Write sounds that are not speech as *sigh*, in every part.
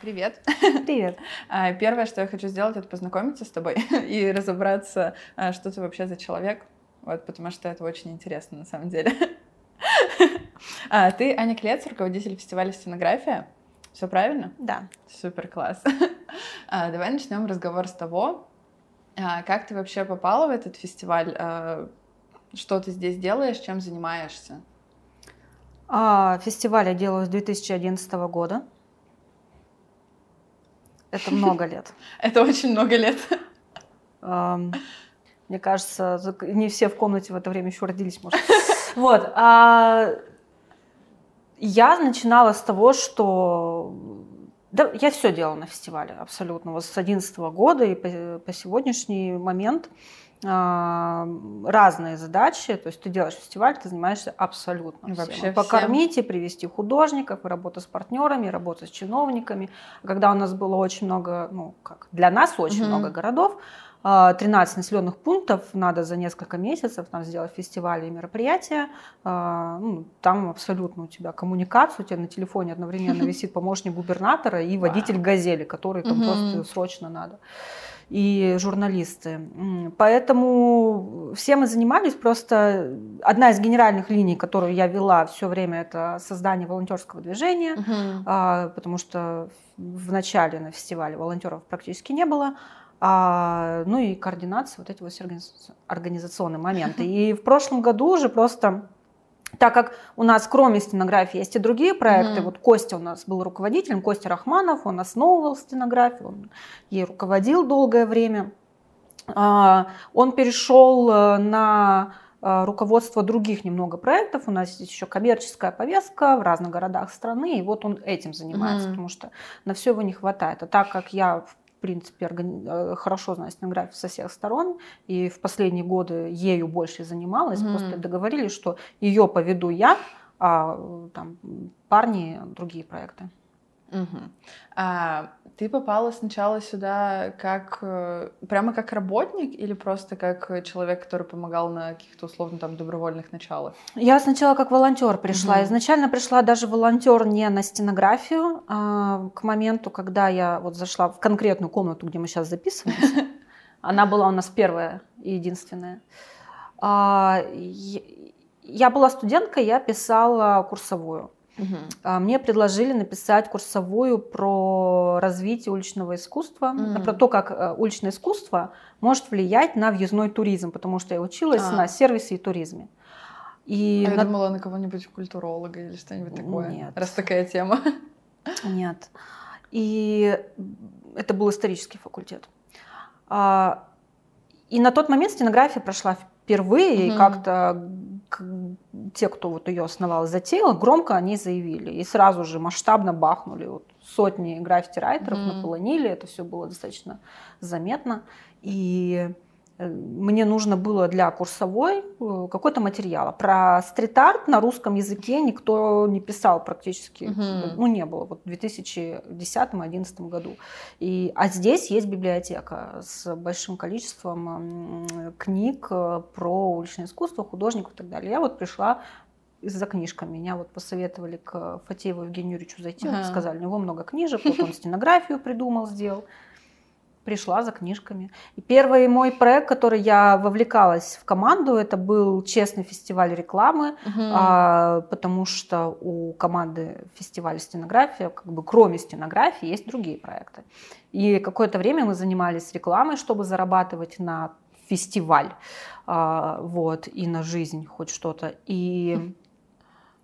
Привет. Привет. *laughs* А, первое, что я хочу сделать, это познакомиться с тобой *laughs* и разобраться, а, что ты вообще за человек, вот, потому что это очень интересно на самом деле. *laughs* А, ты Аня Клец, руководитель фестиваля «Стенография». Все правильно? Да. Супер, класс. Давай начнем разговор с того, как ты вообще попала в этот фестиваль, что ты здесь делаешь, чем занимаешься? Фестиваль я делаю с 2011 года. Это много лет. *laughs* Это очень много лет. Мне кажется, не все в комнате в это время еще родились, может. *laughs* Вот. А, я начинала с того, что да, я все делала на фестивале абсолютно. Вот с 2011 года и по, по сегодняшний момент разные задачи. То есть ты делаешь фестиваль, ты занимаешься абсолютно Вообще всем. Покормить и привести художников, работа с партнерами, работа с чиновниками. Когда у нас было очень много, ну как, для нас очень mm-hmm. много городов, 13 а, населенных пунктов надо за несколько месяцев там сделать фестивали и мероприятия. А, ну, там абсолютно у тебя коммуникация, у тебя на телефоне одновременно *laughs* висит помощник губернатора и водитель газели, который там просто срочно надо и журналисты. Поэтому все мы занимались, просто одна из генеральных линий, которую я вела все время, это создание волонтерского движения, угу. потому что в начале на фестивале волонтеров практически не было. А, ну и координация, вот эти вот организационные моменты. *laughs* И в прошлом году уже просто так как у нас кроме стенографии есть и другие проекты, mm-hmm. вот Костя у нас был руководителем, Костя Рахманов, он основывал стенографию, он ей руководил долгое время. А, он перешел э, на э, руководство других немного проектов. У нас есть еще коммерческая повестка в разных городах страны, и вот он этим занимается, mm-hmm. потому что на все его не хватает. А так как я в принципе, органи... Э, хорошо знаю стенографию со всех сторон, и в последние годы ею больше занималась. Mm-hmm. Просто договорились, что ее поведу я, а там парни другие проекты. Угу. А ты попала сначала сюда как э, прямо как работник или просто как человек, который помогал на каких-то условно там добровольных началах? Я сначала как волонтер пришла. Угу. Изначально пришла даже волонтер не на стенографию. А к моменту, когда я вот зашла в конкретную комнату, где мы сейчас записываемся, *laughs* она была у нас первая и единственная. А, я была студенткой, я писала курсовую. Угу. Мне предложили написать курсовую про развитие уличного искусства, угу. про то, как э, уличное искусство может влиять на въездной туризм, потому что я училась а. на сервисе и туризме. И а я на... думала на кого-нибудь культуролога или что-нибудь такое. Нет. Раз такая тема. Нет. И это был исторический факультет. А, и на тот момент стенография прошла впервые, угу. и как-то те, кто вот ее основал, затеял, громко они заявили. И сразу же масштабно бахнули. Вот сотни граффити-райтеров mm-hmm. наполонили, это все было достаточно заметно. И мне нужно было для курсовой э, какой-то материал. Про стрит-арт на русском языке никто не писал практически. Угу. Ну, не было. Вот в 2010-2011 году. И, а здесь есть библиотека с большим количеством книг э, про уличное искусство, художников и так далее. Я вот пришла за книжками. Меня вот посоветовали к Фатееву Евгению Юрьевичу зайти. Ага. Сказали, у него много книжек, вот он *laughs* стенографию придумал, сделал пришла за книжками. И первый мой проект, который я вовлекалась в команду, это был честный фестиваль рекламы, угу. а, потому что у команды фестиваля стенография, как бы кроме стенографии, есть другие проекты. И какое-то время мы занимались рекламой, чтобы зарабатывать на фестиваль, а, вот, и на жизнь хоть что-то. И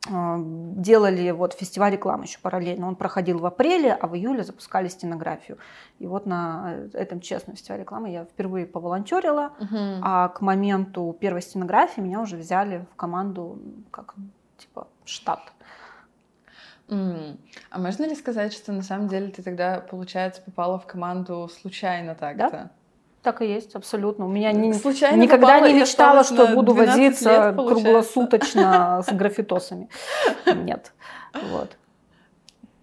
делали вот фестиваль рекламы еще параллельно. Он проходил в апреле, а в июле запускали стенографию. И вот на этом честном фестивале рекламы я впервые поволонтерила, угу. а к моменту первой стенографии меня уже взяли в команду как типа штат. Mm. А можно ли сказать, что на самом деле ты тогда, получается, попала в команду случайно так-то? Да? Так и есть, абсолютно. У меня ни, Случайно никогда не мечтала, что буду возиться лет, круглосуточно *laughs* с графитосами. Нет. Вот.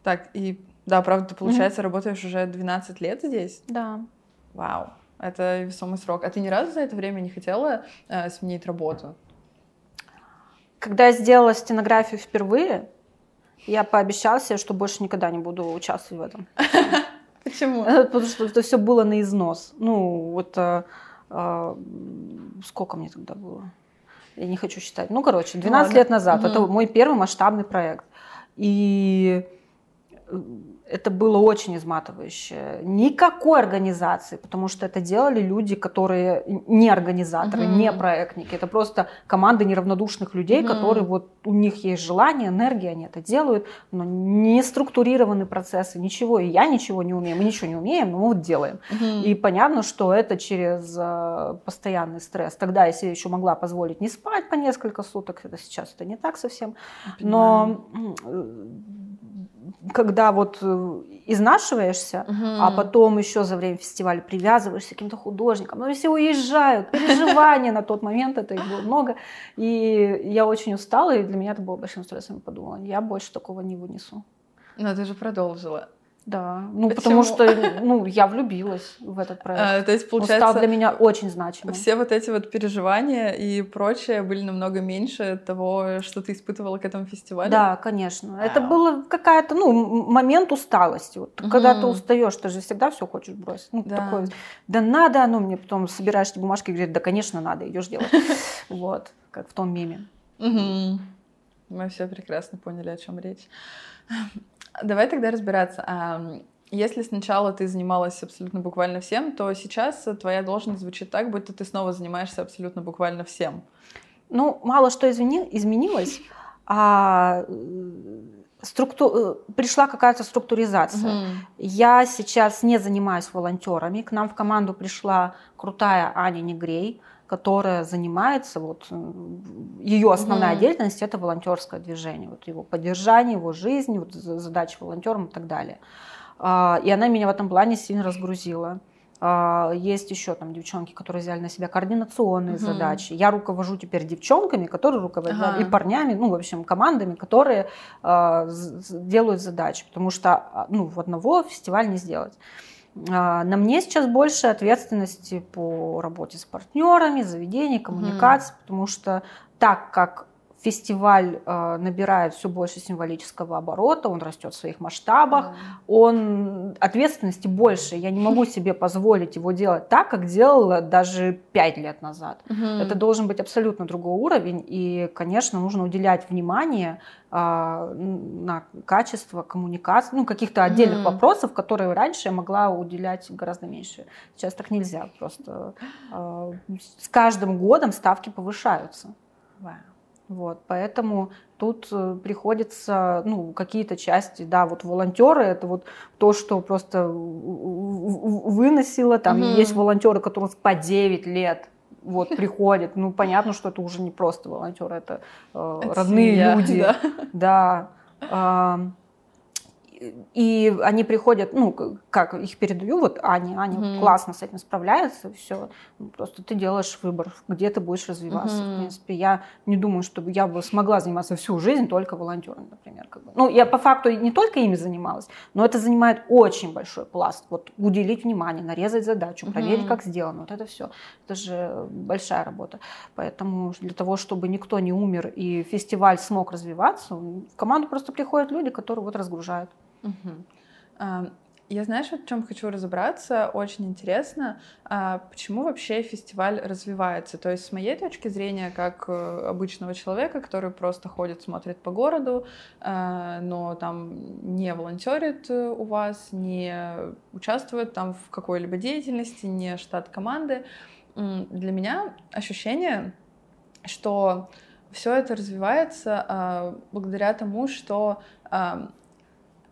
Так, и да, правда, ты, получается, работаешь уже 12 лет здесь? Да. Вау, это весомый срок. А ты ни разу за это время не хотела э, сменить работу? Когда я сделала стенографию впервые, Я пообещала себе, что больше никогда не буду участвовать в этом. Почему? Потому что это все было на износ. Ну, вот а, а, сколько мне тогда было? Я не хочу считать. Ну, короче, 12 Ладно. лет назад. Угу. Это мой первый масштабный проект. И это было очень изматывающе. Никакой организации, потому что это делали люди, которые не организаторы, mm-hmm. не проектники. Это просто команда неравнодушных людей, mm-hmm. которые вот у них есть желание, энергия, они это делают, но не структурированы процессы, ничего. И я ничего не умею, мы ничего не умеем, но мы вот делаем. Mm-hmm. И понятно, что это через э, постоянный стресс. Тогда я себе еще могла позволить не спать по несколько суток, это сейчас это не так совсем. Но когда вот э, изнашиваешься, угу. а потом еще за время фестиваля привязываешься к каким-то художникам, ну все уезжают, переживания на тот момент, это их было много, и я очень устала, и для меня это было большим стрессом, я подумала, я больше такого не вынесу. Но ты же продолжила. Да, ну Почему? потому что ну, я влюбилась в этот проект. А, то есть, получается, Он стал для меня очень значимым. Все вот эти вот переживания и прочее были намного меньше того, что ты испытывала к этому фестивалю? Да, конечно. Вау. Это было какая-то, ну, момент усталости. Вот, угу. Когда ты устаешь, ты же всегда все хочешь бросить. Ну, да. такой, да надо, ну, мне потом собираешь эти бумажки и говоришь, да, конечно, надо, идешь делать. *laughs* Вот, как в том меме. Мы все прекрасно поняли, о чем речь. Давай тогда разбираться. Если сначала ты занималась абсолютно буквально всем, то сейчас твоя должность звучит так, будто ты снова занимаешься абсолютно буквально всем. Ну, мало что извини, изменилось, а э, структу... Э, пришла какая-то структуризация. Угу. Я сейчас не занимаюсь волонтерами. К нам в команду пришла крутая Аня Негрей, которая занимается, вот ее основная угу. деятельность это волонтерское движение, вот его поддержание, его жизнь, вот задачи волонтерам и так далее. А, и она меня в этом плане сильно разгрузила. А, есть еще там девчонки, которые взяли на себя координационные угу. задачи. Я руковожу теперь девчонками, которые руководят, ага. и парнями, ну, в общем, командами, которые э, делают задачи, потому что ну, в одного фестиваль не сделать. А, на мне сейчас больше ответственности по работе с партнерами, заведением, коммуникации, mm. потому что так как фестиваль э, набирает все больше символического оборота, он растет в своих масштабах, mm. он ответственности больше. Я не могу *laughs* себе позволить его делать так, как делала даже пять лет назад. Mm-hmm. Это должен быть абсолютно другой уровень, и, конечно, нужно уделять внимание э, на качество коммуникации, ну каких-то отдельных mm-hmm. вопросов, которые раньше я могла уделять гораздо меньше. Сейчас так нельзя, просто э, с каждым годом ставки повышаются. Wow. Вот, поэтому тут э, приходится, ну, какие-то части, да, вот волонтеры, это вот то, что просто выносило, там угу. есть волонтеры, которые по 9 лет вот *laughs* приходят, ну, понятно, что это уже не просто волонтеры, это, э, родные люди, *laughs* да, да и они приходят, ну, как их передаю, вот Аня, Аня mm классно с этим справляется, все, просто ты делаешь выбор, где ты будешь развиваться. mm В принципе, я не думаю, чтобы я бы смогла заниматься всю жизнь только волонтером, например. Как бы. Ну, я по факту не только ими занималась, но это занимает очень большой пласт. Вот уделить внимание, нарезать задачу, проверить, mm как сделано, вот это все. Это же большая работа. Поэтому для того, чтобы никто не умер и фестиваль смог развиваться, в команду просто приходят люди, которые вот разгружают. Угу. Я, знаешь, в чем хочу разобраться, очень интересно, а почему вообще фестиваль развивается. То есть, с моей точки зрения, как э, обычного человека, который просто ходит, смотрит по городу, э, но там не волонтерит э, у вас, не участвует там в какой-либо деятельности, не штат команды, для меня ощущение, что все это развивается а, благодаря тому, что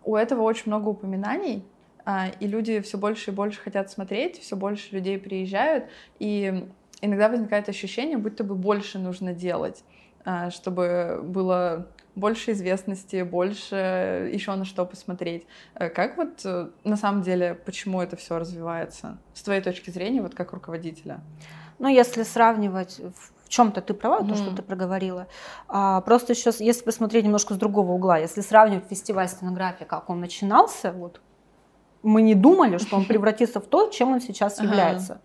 у этого очень много упоминаний, а, и люди все больше и больше хотят смотреть, все больше людей приезжают, и иногда возникает ощущение, будто бы больше нужно делать, а, чтобы было больше известности, больше еще на что посмотреть. Э, как вот э, на самом деле, почему это все развивается с твоей точки зрения, вот как руководителя? Ну, если сравнивать чем-то ты права, mm-hmm. то, что ты проговорила. А, просто сейчас, если посмотреть немножко с другого угла, если сравнивать фестиваль сценографии, как он начинался, вот мы не думали, что он *laughs* превратится в то, чем он сейчас является.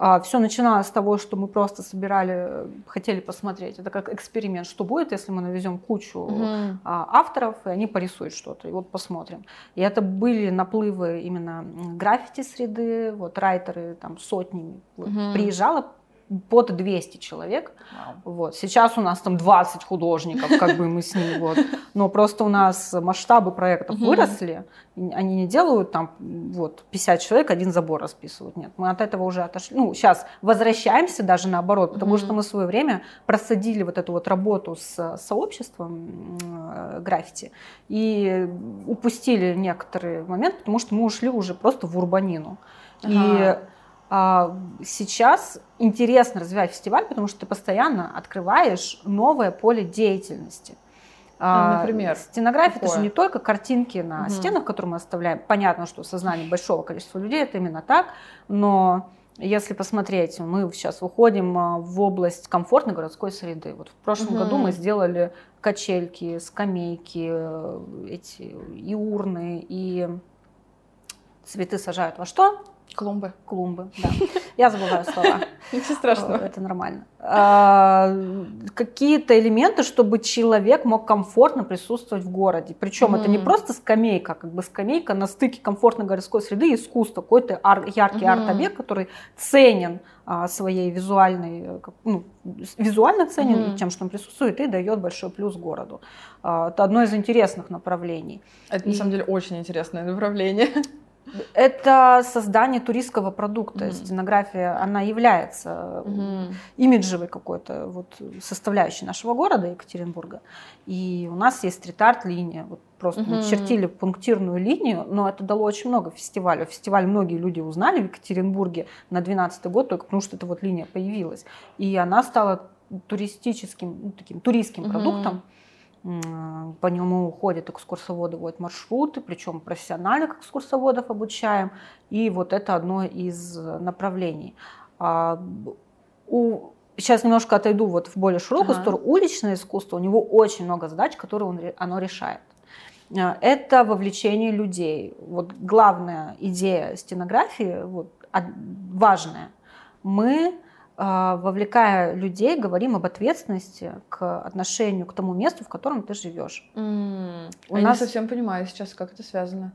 А, все начиналось с того, что мы просто собирали, хотели посмотреть. Это как эксперимент, что будет, если мы навезем кучу угу. авторов, и они порисуют что-то. И вот посмотрим. И это были наплывы именно граффити среды, вот райтеры там сотнями. Угу. Приезжала под 200 человек. Wow. Вот. Сейчас у нас там 20 художников, как бы мы с ними. Вот. Но просто у нас масштабы проектов uh-huh. выросли. Они не делают там вот 50 человек, один забор расписывают. Нет, мы от этого уже отошли. Ну, сейчас возвращаемся даже наоборот, потому uh-huh. что мы в свое время просадили вот эту вот работу с сообществом э, граффити и упустили некоторые моменты, потому что мы ушли уже просто в урбанину. Uh-huh. И сейчас интересно развивать фестиваль, потому что ты постоянно открываешь новое поле деятельности. А, а Например? Стенография это же не только картинки на угу. стенах, которые мы оставляем. Понятно, что сознание большого количества людей это именно так, но если посмотреть, мы сейчас выходим в область комфортной городской среды. Вот в прошлом угу. году мы сделали качельки, скамейки, э, эти и урны, и цветы сажают во что? Клумбы. Клумбы, да. Я забываю слова. *laughs* Ничего страшного. Это нормально. А, какие-то элементы, чтобы человек мог комфортно присутствовать в городе. Причем это не просто скамейка, как бы скамейка на стыке комфортной городской среды и искусства. Какой-то яркий арт-объект, который ценен а, своей визуальной, ну, визуально ценен тем, что он присутствует, и дает большой плюс городу. А, это одно из интересных направлений. Это, на самом деле, очень интересное направление. *laughs* Это создание туристского продукта. Mm-hmm. Стенография, она является mm-hmm. имиджевой какой-то вот составляющей нашего города Екатеринбурга. И у нас есть стрит-арт линия. Вот просто mm-hmm. мы чертили пунктирную линию, но это дало очень много фестивалей. Фестиваль многие люди узнали в Екатеринбурге на 2012 год только потому, что эта вот линия появилась. И она стала туристическим, ну, таким туристским mm-hmm. продуктом по нему ходят экскурсоводы, вот маршруты, причем профессиональных экскурсоводов обучаем. И вот это одно из направлений. А, у, сейчас немножко отойду вот в более широкую ага. сторону. Уличное искусство, у него очень много задач, которые он, оно решает. А, это вовлечение людей. Вот главная идея стенографии, вот, важная. Мы вовлекая людей, говорим об ответственности к отношению к тому месту, в котором ты живешь. Mm. У Я нас... не совсем понимаю сейчас, как это связано.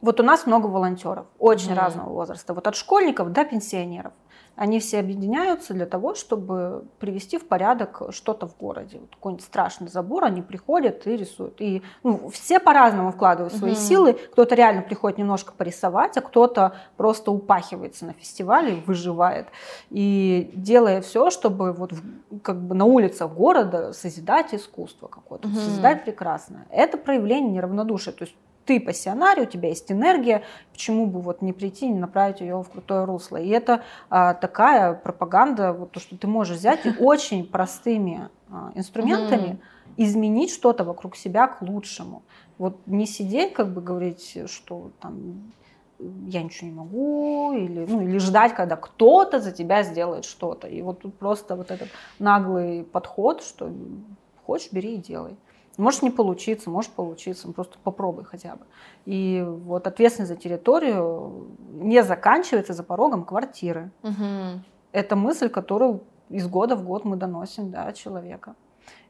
Вот у нас много волонтеров, очень mm. разного возраста, вот от школьников до пенсионеров. Они все объединяются для того, чтобы привести в порядок что-то в городе. Вот какой-нибудь страшный забор, они приходят и рисуют. И ну, все по-разному вкладывают свои угу. силы. Кто-то реально приходит немножко порисовать, а кто-то просто упахивается на фестивале, выживает. И делая все, чтобы вот как бы на улицах города созидать искусство какое-то, угу. созидать прекрасное. Это проявление неравнодушия. То есть ты пассионарий, у тебя есть энергия, почему бы вот не прийти, не направить ее в крутое русло. И это а, такая пропаганда, вот то, что ты можешь взять и *laughs* очень простыми а, инструментами изменить что-то вокруг себя к лучшему. Вот не сидеть, как бы говорить, что там я ничего не могу, или, ну, или ждать, когда кто-то за тебя сделает что-то. И вот тут просто вот этот наглый подход, что хочешь, бери и делай. Может не получиться, может получиться, просто попробуй хотя бы. И вот ответственность за территорию не заканчивается за порогом квартиры. Угу. Это мысль, которую из года в год мы доносим до человека.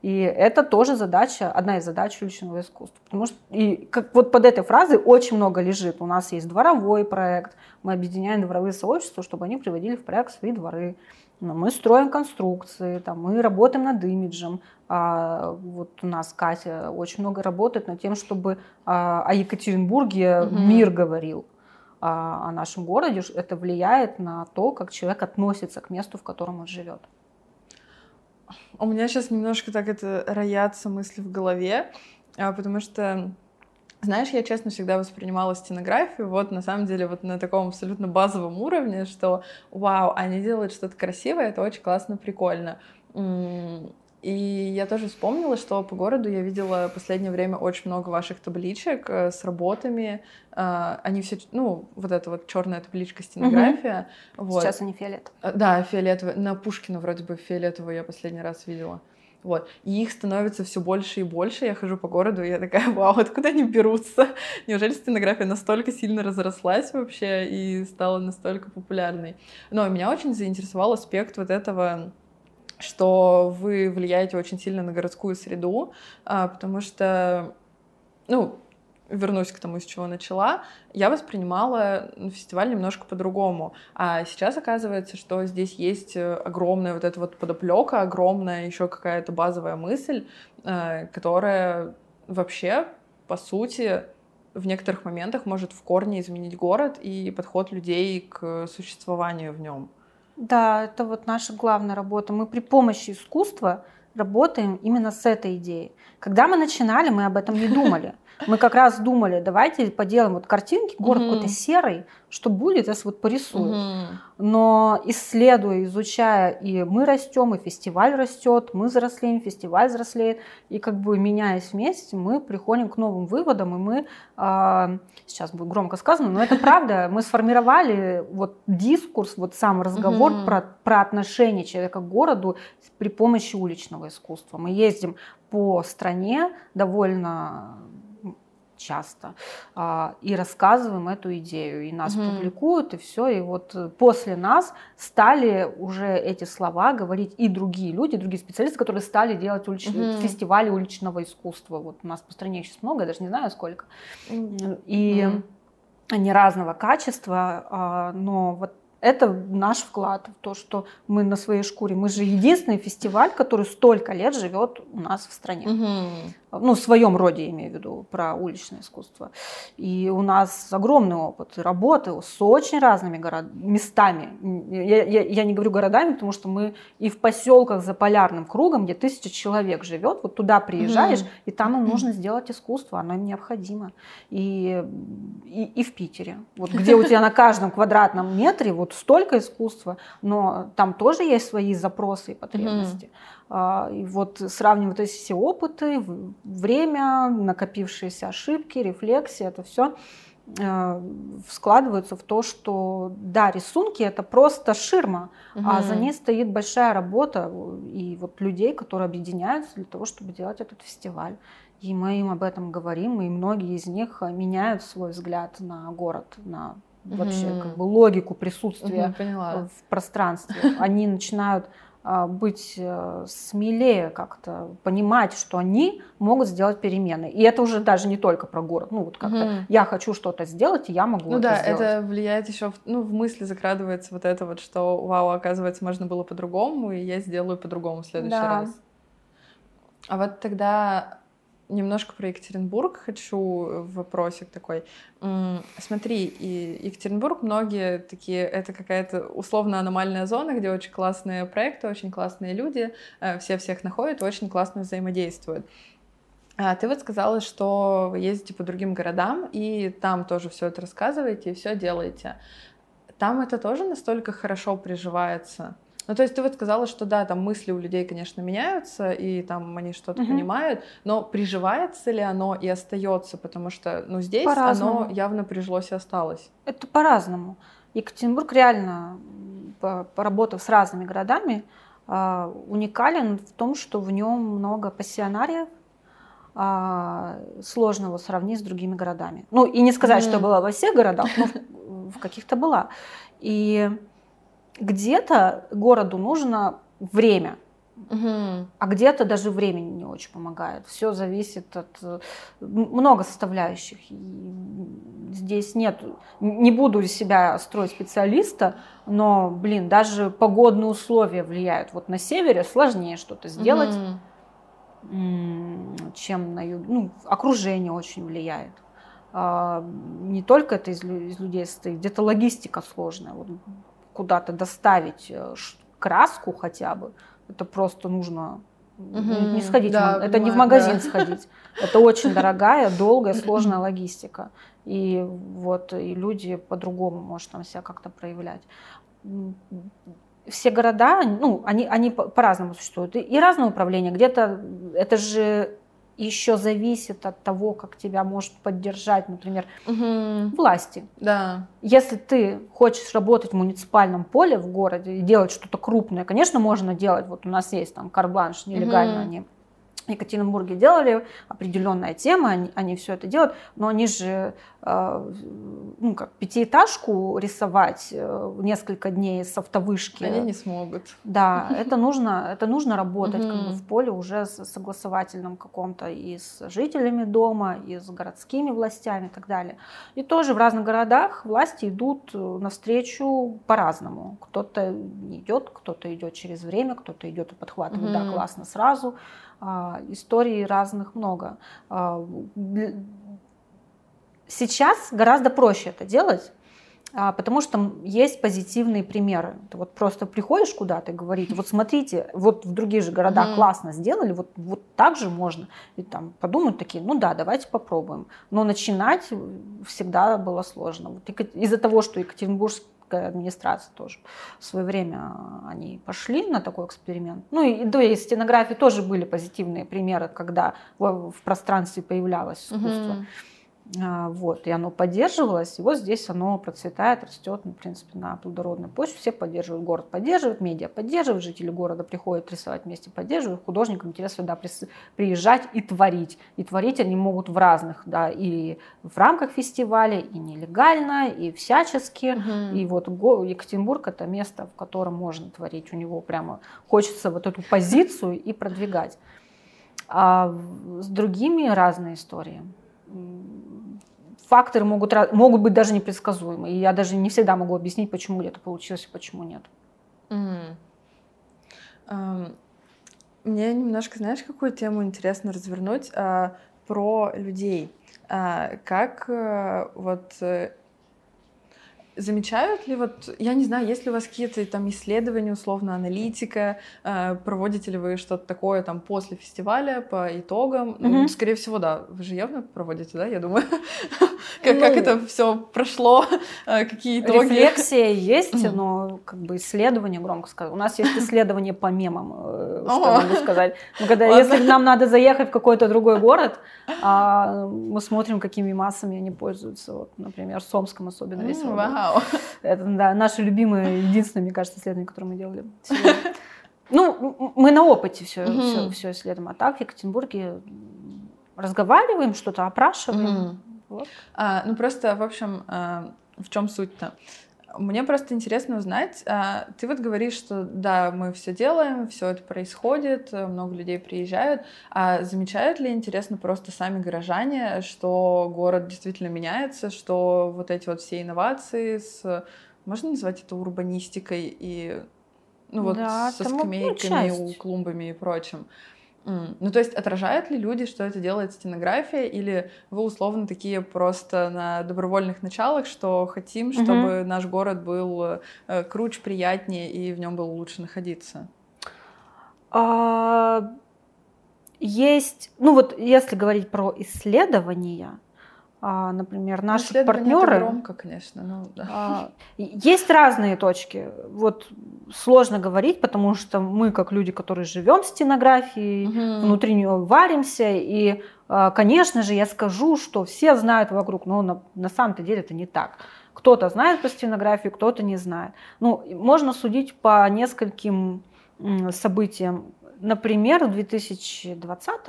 И это тоже задача, одна из задач уличного искусства. Потому что и как, вот под этой фразой очень много лежит. У нас есть дворовой проект, мы объединяем дворовые сообщества, чтобы они приводили в порядок свои дворы. Но мы строим конструкции, там, мы работаем над имиджем. А, вот у нас Катя очень много работает над тем, чтобы а, о Екатеринбурге угу. мир говорил а, о нашем городе. Это влияет на то, как человек относится к месту, в котором он живет. У меня сейчас немножко так это роятся мысли в голове, а, потому что знаешь, я честно всегда воспринимала стенографию вот на самом деле вот на таком абсолютно базовом уровне, что вау, они делают что-то красивое, это очень классно, прикольно. И я тоже вспомнила, что по городу я видела в последнее время очень много ваших табличек э, с работами. Э, они все, ну, вот эта вот черная табличка стенография. Угу. Вот. Сейчас они фиолетовые. Да, фиолетовые. На Пушкина вроде бы фиолетовую я последний раз видела. Вот. И их становится все больше и больше. Я хожу по городу, и я такая, вау, откуда они берутся? Неужели стенография настолько сильно разрослась вообще и стала настолько популярной? Но меня очень заинтересовал аспект вот этого что вы влияете очень сильно на городскую среду, а, потому что, ну, вернусь к тому, с чего начала, я воспринимала фестиваль немножко по-другому. А сейчас оказывается, что здесь есть э, огромная вот эта вот подоплека, огромная еще какая-то базовая мысль, э, которая вообще, по сути, в некоторых моментах может в корне изменить город и подход людей к существованию в нем. Да, это вот наша главная работа. Мы при помощи искусства работаем именно с этой идеей. Когда мы начинали, мы об этом не думали. *laughs* Мы как раз думали, давайте поделаем вот картинки, город угу. какой-то серый, что будет, если вот порисуем. Угу. Но исследуя, изучая, и мы растем, и фестиваль растет, мы взрослеем, фестиваль взрослеет, и как бы меняясь вместе, мы приходим к новым выводам, и мы, э, сейчас будет громко сказано, но это правда, мы сформировали вот дискурс, вот сам разговор угу. про, про отношение человека к городу при помощи уличного искусства. Мы ездим по стране довольно часто, а, и рассказываем эту идею, и нас угу. публикуют, и все, и вот э, после нас стали уже эти слова говорить и другие люди, другие специалисты, которые стали делать уличные угу. фестивали уличного искусства. Вот у нас по стране сейчас много, я даже не знаю сколько. И угу. они разного качества, а, но вот это наш вклад в то, что мы на своей шкуре. Мы же единственный фестиваль, который столько лет живет у нас в стране. Угу ну, в своем роде, имею в виду, про уличное искусство. И у нас огромный опыт работы с очень разными город... местами. Я, я, я не говорю городами, потому что мы и в поселках за полярным кругом, где тысяча человек живет, вот туда приезжаешь, mm-hmm. и там им нужно сделать искусство, оно им необходимо. И, и, и в Питере, вот *laughs* где у тебя на каждом квадратном метре вот столько искусства, но там тоже есть свои запросы и потребности. Mm-hmm. А, и вот сравнивать эти все опыты, время, накопившиеся ошибки, рефлексии, это все э, складываются в то, что да, рисунки это просто ширма, угу. а за ней стоит большая работа и вот людей, которые объединяются для того, чтобы делать этот фестиваль. И мы им об этом говорим, и многие из них меняют свой взгляд на город, на вообще угу. как бы логику присутствия угу, в пространстве. Они начинают быть э, смелее как-то, понимать, что они могут сделать перемены. И это уже даже не только про город. Ну, вот как-то угу. я хочу что-то сделать, и я могу ну, это да, сделать. это влияет еще, в, ну, в мысли закрадывается вот это вот, что, вау, оказывается, можно было по-другому, и я сделаю по-другому в следующий да. раз. А вот тогда немножко про Екатеринбург хочу в вопросик такой. Смотри, и Екатеринбург многие такие, это какая-то условно аномальная зона, где очень классные проекты, очень классные люди, э, все всех находят, очень классно взаимодействуют. А ты вот сказала, что вы ездите по другим городам, и там тоже все это рассказываете и все делаете. Там это тоже настолько хорошо приживается? Ну, то есть ты вот сказала, что да, там мысли у людей, конечно, меняются, и там они что-то угу. понимают, но приживается ли оно и остается, потому что, ну, здесь оно явно прижилось и осталось. Это по-разному. Екатеринбург реально, поработав с разными городами, а, уникален в том, что в нем много пассионариев, а, сложно его сравнить с другими городами. Ну, и не сказать, mm. что было во всех городах, но в, в каких-то была. И где-то городу нужно время, Угу. А где-то даже времени не очень помогает. Все зависит от э, много составляющих. И здесь нет, не буду из себя строить специалиста, но, блин, даже погодные условия влияют. Вот на севере сложнее что-то сделать, угу. чем на юге. Ну, окружение очень влияет. А, не только это из, из людей состоит, где-то логистика сложная. Вот куда-то доставить э, краску хотя бы, это просто нужно угу, не сходить, да, это понимаю, не в магазин да. сходить. Это очень *laughs* дорогая, долгая, сложная логистика. И вот и люди по-другому, может, там себя как-то проявлять. Все города, ну, они, они по-разному существуют. И, и разное управление. Где-то это же еще зависит от того, как тебя может поддержать, например, Мгм. власти. Да. Если ты хочешь работать в муниципальном поле в городе и делать что-то крупное, конечно, можно делать. Вот у нас есть там карбланш, нелегально Мгм. они Екатеринбурге делали, определенная тема, они, они все это делают, но они же, э, ну, как пятиэтажку рисовать э, несколько дней с автовышки. Они не смогут. Да, это нужно, это нужно работать как бы в поле уже с согласовательном каком-то и с жителями дома, и с городскими властями и так далее. И тоже в разных городах власти идут э, навстречу по-разному. Кто-то не идет, кто-то идет через время, кто-то идет и подхватывает, да, классно сразу. А, Историй разных много. А, Сейчас гораздо проще это делать, а, потому что есть позитивные примеры. Ты вот просто приходишь куда-то и говорить, вот смотрите, вот в других же городах Мгм. классно сделали, вот, вот так же можно. И там подумают такие, ну да, давайте попробуем. Но начинать всегда было сложно. Вот из-за того, что Екатеринбургская администрация тоже в свое время они пошли на такой эксперимент. Ну и до и стенографии тоже были позитивные примеры, когда в, в пространстве появлялось искусство. Мгм. А, Вот, и оно поддерживалось, и вот здесь оно процветает, растет, ну, в принципе, на плодородной почве. Все поддерживают, город поддерживает, медиа поддерживают, жители города приходят рисовать вместе, поддерживают, художникам интересно сюда приезжать и творить. И творить они могут в разных, да, и в рамках фестиваля, и нелегально, и всячески. Мгм. И вот Екатеринбург это место, в котором можно творить. У него прямо хочется вот эту позицию и продвигать. А с другими разные истории. Факторы могут, могут быть даже непредсказуемы. И я даже не всегда могу объяснить, почему где-то получилось и почему нет. Мгм. Ам, Мне немножко, знаешь, какую тему интересно развернуть а, про людей. А, Как э, вот э, замечают ли вот, я не знаю, есть ли у вас какие-то там исследования, условно, аналитика, э, проводите ли вы что-то такое там после фестиваля по итогам? Ну, Мгм. скорее всего, да. Вы же явно проводите, да, я думаю? *laughs* Как как Ну, это все прошло, *laughs* э, какие итоги? Рефлексия есть, но как бы исследование, громко сказать. У нас есть *laughs* исследование по мемам, э, что могу сказать. Ну, когда, если нам надо заехать в какой-то другой город, а, мы смотрим, какими массами они пользуются. Вот, например, в Сомском особенно весело. Вау. Это, да, наши любимые, единственное, мне кажется, исследование, которое мы делали. сегодня. Ну, мы на опыте все, все, все исследуем. А так в Екатеринбурге разговариваем, что-то опрашиваем. Вот. А, ну просто, в общем, а, в чем суть-то? Мне просто интересно узнать, а, ты вот говоришь, что да, мы все делаем, все это происходит, э, много людей приезжают, а замечают ли, интересно, просто сами горожане, что город действительно меняется, что вот эти вот все инновации с, можно назвать это урбанистикой и ну вот Да, со ну, скамейками, часть. клумбами и прочим. М, Ну, то есть отражают ли люди, что это делает стенография, или вы условно такие просто на добровольных началах, что хотим, Мгм. чтобы наш город был э, круче, приятнее и в нем было лучше находиться? А, Есть, ну вот если говорить про исследования, а, например, Ну, наши это партнеры, громко, конечно, ну да. а, есть разные точки. Вот сложно говорить, потому что мы, как люди, которые живем в стенографии, Мгм. внутри нее варимся, и, а, конечно же, я скажу, что все знают вокруг, но на, на самом-то деле это не так. Кто-то знает про стенографию, кто-то не знает. Ну, можно судить по нескольким событиям. Например, в 2020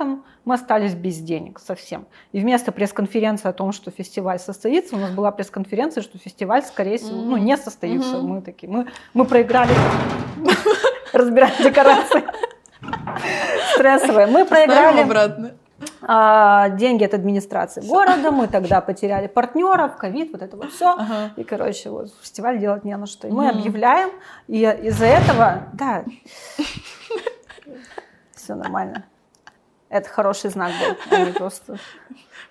мы остались без денег совсем. И вместо пресс-конференции о том, что фестиваль состоится, у нас была пресс-конференция, что фестиваль, скорее всего, ну, не состоится. Мы такие, мы, мы проиграли, *laughs* разбираем декорации. Стрессовые. Мы проиграли а, деньги от администрации города, мы тогда потеряли партнеров, ковид, вот это вот все. Ага. И, короче, вот фестиваль делать не на что. И мы объявляем, и из-за этого, да, все нормально. Это хороший знак был, а просто...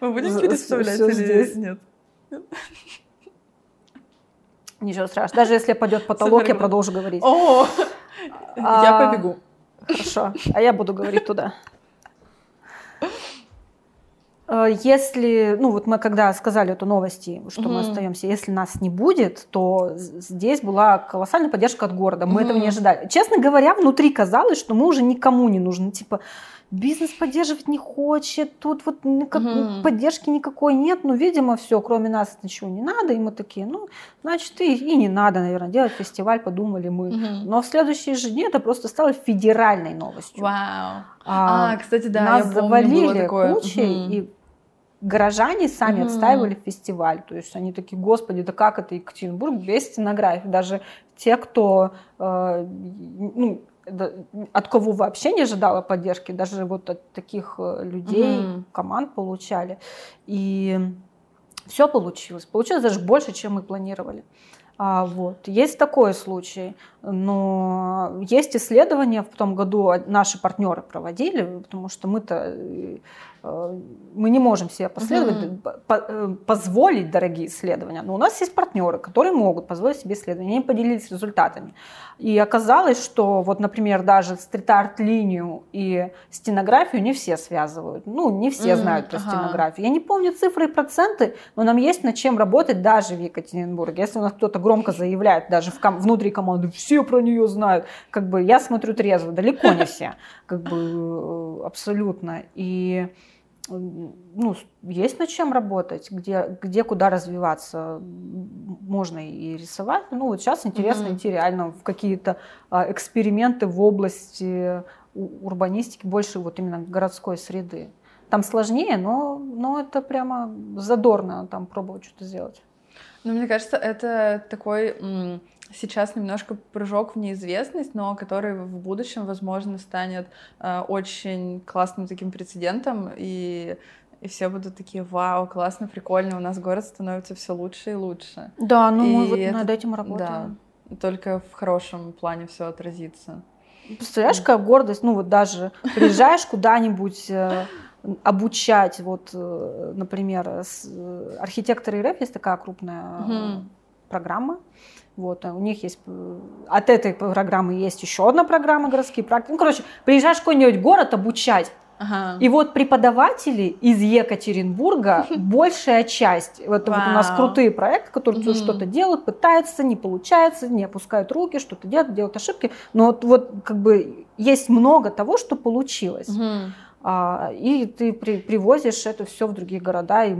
Вы будете З- переставлять или здесь. нет? Ничего страшного. Даже если пойдет потолок, Супер. я продолжу говорить. О, я А, побегу. Хорошо, а я буду говорить туда. Э, если, ну вот мы когда сказали эту новости, что угу. мы остаемся, если нас не будет, то здесь была колоссальная поддержка от города. Мы угу. этого не ожидали. Честно говоря, внутри казалось, что мы уже никому не нужны. Типа, бизнес поддерживать не хочет, тут вот никак, угу. поддержки никакой нет, ну, видимо, все, кроме нас ничего не надо, и мы такие, ну, значит, и, и не надо, наверное, делать фестиваль, подумали мы. Угу. Но в следующие же дни это просто стало федеральной новостью. Вау. А, а кстати, да, нас я помню, завалили такое. кучей, угу. и горожане сами угу. отстаивали фестиваль. То есть они такие, господи, да как это Екатеринбург без стенографии? Даже те, кто э, ну, от кого вообще не ожидала поддержки, даже вот от таких э, людей, mm команд получали. И все получилось. Получилось даже больше, чем мы планировали. А, вот. Есть такой случай, но есть исследования в том году наши партнеры проводили, потому что мы-то Э, мы не можем себе последовать, mm-hmm. по, э, позволить дорогие исследования, но у нас есть партнеры, которые могут позволить себе исследования, они поделились результатами. И оказалось, что вот, например, даже стрит-арт-линию и стенографию не все связывают. Ну, не все mm-hmm. знают про ага. стенографию. Я не помню цифры и проценты, но нам есть над чем работать даже в Екатеринбурге. Если у нас кто-то громко заявляет, даже в ком- внутри команды, все про нее знают, как бы я смотрю трезво, далеко не все, как бы э, абсолютно. И ну, есть над чем работать, где, где куда развиваться. Можно и рисовать. Ну, вот сейчас интересно mm-hmm. идти реально в какие-то а, эксперименты в области урбанистики, больше вот именно городской среды. Там сложнее, но, но это прямо задорно там пробовать что-то сделать. Ну, мне кажется, это такой сейчас немножко прыжок в неизвестность, но который в будущем, возможно, станет э, очень классным таким прецедентом, и, и все будут такие, вау, классно, прикольно, у нас город становится все лучше и лучше. Да, ну и мы вот это, над этим работаем. Да, только в хорошем плане все отразится. Представляешь, какая гордость, ну вот даже приезжаешь куда-нибудь э, обучать, вот, э, например, э, архитекторы РФ есть такая крупная угу. программа, вот, а у них есть, от этой программы есть еще одна программа городские практики. Ну, короче, приезжаешь в какой-нибудь город обучать, Ага. И вот преподаватели из Екатеринбурга *laughs* большая часть. Вот, вот у нас крутые проекты, которые угу. что-то делают, пытаются, не получается, не опускают руки, что-то делают, делают ошибки. Но вот, вот как бы есть много того, что получилось. Угу. А, и ты при, привозишь это все в другие города, и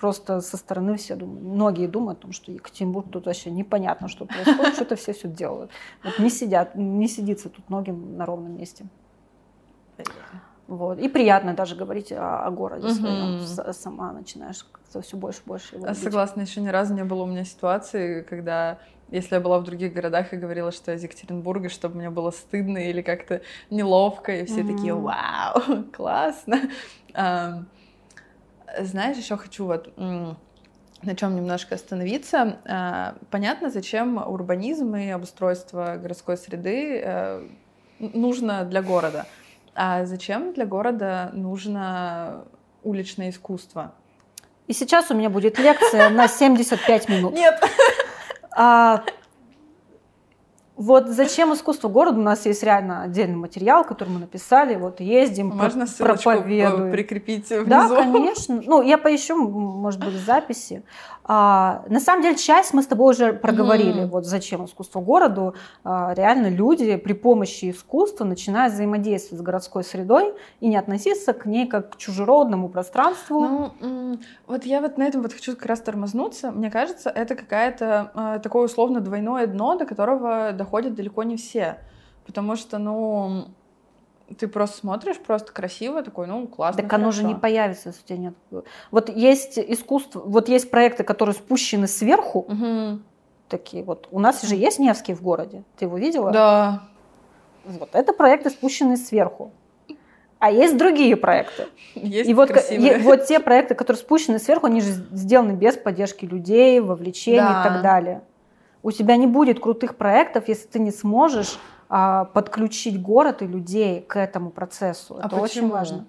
просто со стороны все думают, многие думают о том, что Екатеринбург тут вообще непонятно, что происходит, что-то все все делают. Вот не сидят, не сидится тут многим на ровном месте. Вот. И приятно даже говорить о, о городе своем. Сама начинаешь как-то все больше и больше его Согласна, еще ни разу не было у меня ситуации, когда если я была в других городах и говорила, что я из Екатеринбурга, чтобы мне было стыдно или как-то неловко, и все mm-hmm. такие, вау, *laughs* классно. Знаешь, еще хочу вот на чем немножко остановиться. А, понятно, зачем урбанизм и обустройство городской среды э, нужно для города. А зачем для города нужно уличное искусство? И сейчас у меня будет лекция на 75 минут. Нет. *laughs* А, вот зачем искусство городу? У нас есть реально отдельный материал, который мы написали. Вот ездим, Можно проповедуем. прикрепить внизу? Да, конечно. Ну, я поищу, может быть, записи. А, на самом деле, часть мы с тобой уже проговорили. Mm. Вот зачем искусство городу. А, реально люди при помощи искусства начинают взаимодействовать с городской средой и не относиться к ней как к чужеродному пространству. Ну, вот я вот на этом вот хочу как раз тормознуться. Мне кажется, это какая-то а, такое условно двойное дно, до которого доходят далеко не все. Потому что, ну, ты просто смотришь, просто красиво, такой, ну, классно. Так оно же не появится, если у тебя нет. Вот есть искусство, вот есть проекты, которые спущены сверху, угу. такие вот. У нас же есть Невский в городе, ты его видела? Да. Вот это проекты, спущенные сверху. А есть другие проекты. Есть и вот, и, вот те проекты, которые спущены сверху, они же сделаны без поддержки людей, вовлечения да. и так далее. У тебя не будет крутых проектов, если ты не сможешь подключить город и людей к этому процессу. А Это почему? очень важно.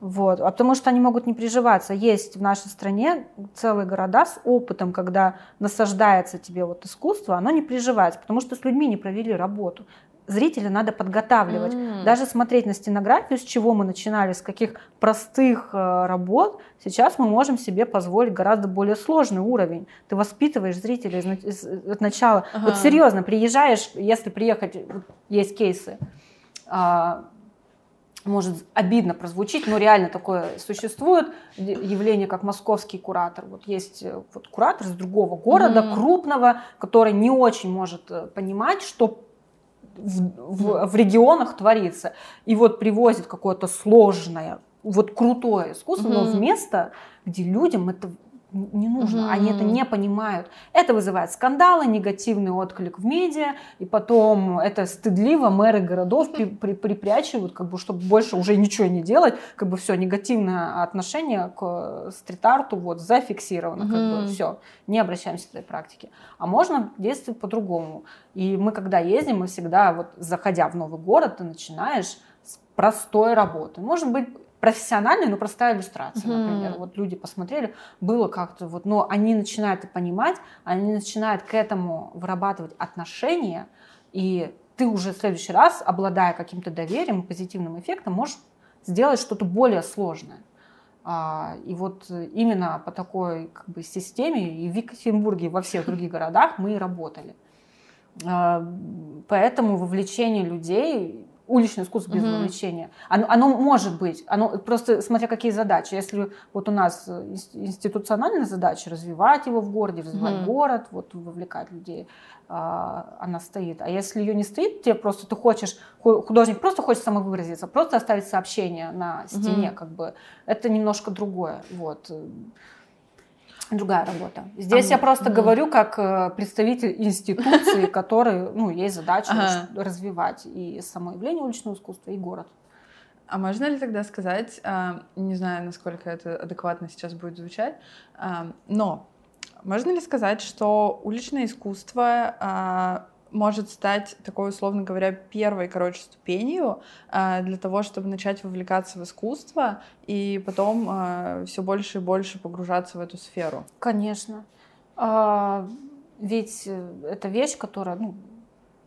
Вот. А потому что они могут не приживаться. Есть в нашей стране целые города с опытом, когда насаждается тебе вот искусство, оно не приживается, потому что с людьми не провели работу. Зрителя надо подготавливать. Mm. Даже смотреть на стенографию, с чего мы начинали, с каких простых э, работ, сейчас мы можем себе позволить гораздо более сложный уровень. Ты воспитываешь зрителя из, из, от начала. Ага. Вот серьезно, приезжаешь, если приехать, есть кейсы, э, может обидно прозвучить, но реально такое существует явление, как московский куратор. Вот есть э, вот куратор из другого города, mm-hmm. крупного, который не очень может э, понимать, что в, в, в регионах творится. И вот привозит какое-то сложное, вот крутое искусство, mm-hmm. но в место, где людям это не нужно, угу. они это не понимают. Это вызывает скандалы, негативный отклик в медиа, и потом это стыдливо мэры городов при, при, припрячивают, как бы, чтобы больше уже ничего не делать, как бы все, негативное отношение к стрит-арту вот зафиксировано, угу. как бы все, не обращаемся к этой практике. А можно действовать по-другому. И мы, когда ездим, мы всегда, вот заходя в новый город, ты начинаешь с простой работы. Может быть, профессиональная, но простая иллюстрация, mm-hmm. например. Вот люди посмотрели, было как-то вот, но они начинают это понимать, они начинают к этому вырабатывать отношения, и ты уже в следующий раз, обладая каким-то доверием и позитивным эффектом, можешь сделать что-то более сложное. А, и вот именно по такой как бы, системе и в Екатеринбурге, и во всех других городах мы и работали. А, поэтому вовлечение людей уличное искусство без вовлечения. Оно, оно может быть, оно просто смотря какие задачи. Если вот у нас институциональная задача развивать его в городе, развивать mm город, вот вовлекать людей, а, она стоит. А если ее не стоит, тебе просто ты хочешь, художник просто хочет самовыразиться, просто оставить сообщение на стене, mm как бы, это немножко другое. Вот другая работа. Здесь а, я просто да. говорю как э, представитель институции, *laughs* который, ну, есть задача ага. развивать и самоявление уличного искусства, и город. А можно ли тогда сказать, а, не знаю, насколько это адекватно сейчас будет звучать, а, но можно ли сказать, что уличное искусство а, может стать такой, условно говоря, первой, короче, ступенью э, для того, чтобы начать вовлекаться в искусство и потом э, все больше и больше погружаться в эту сферу. Конечно. А, ведь э, это вещь, которая, ну,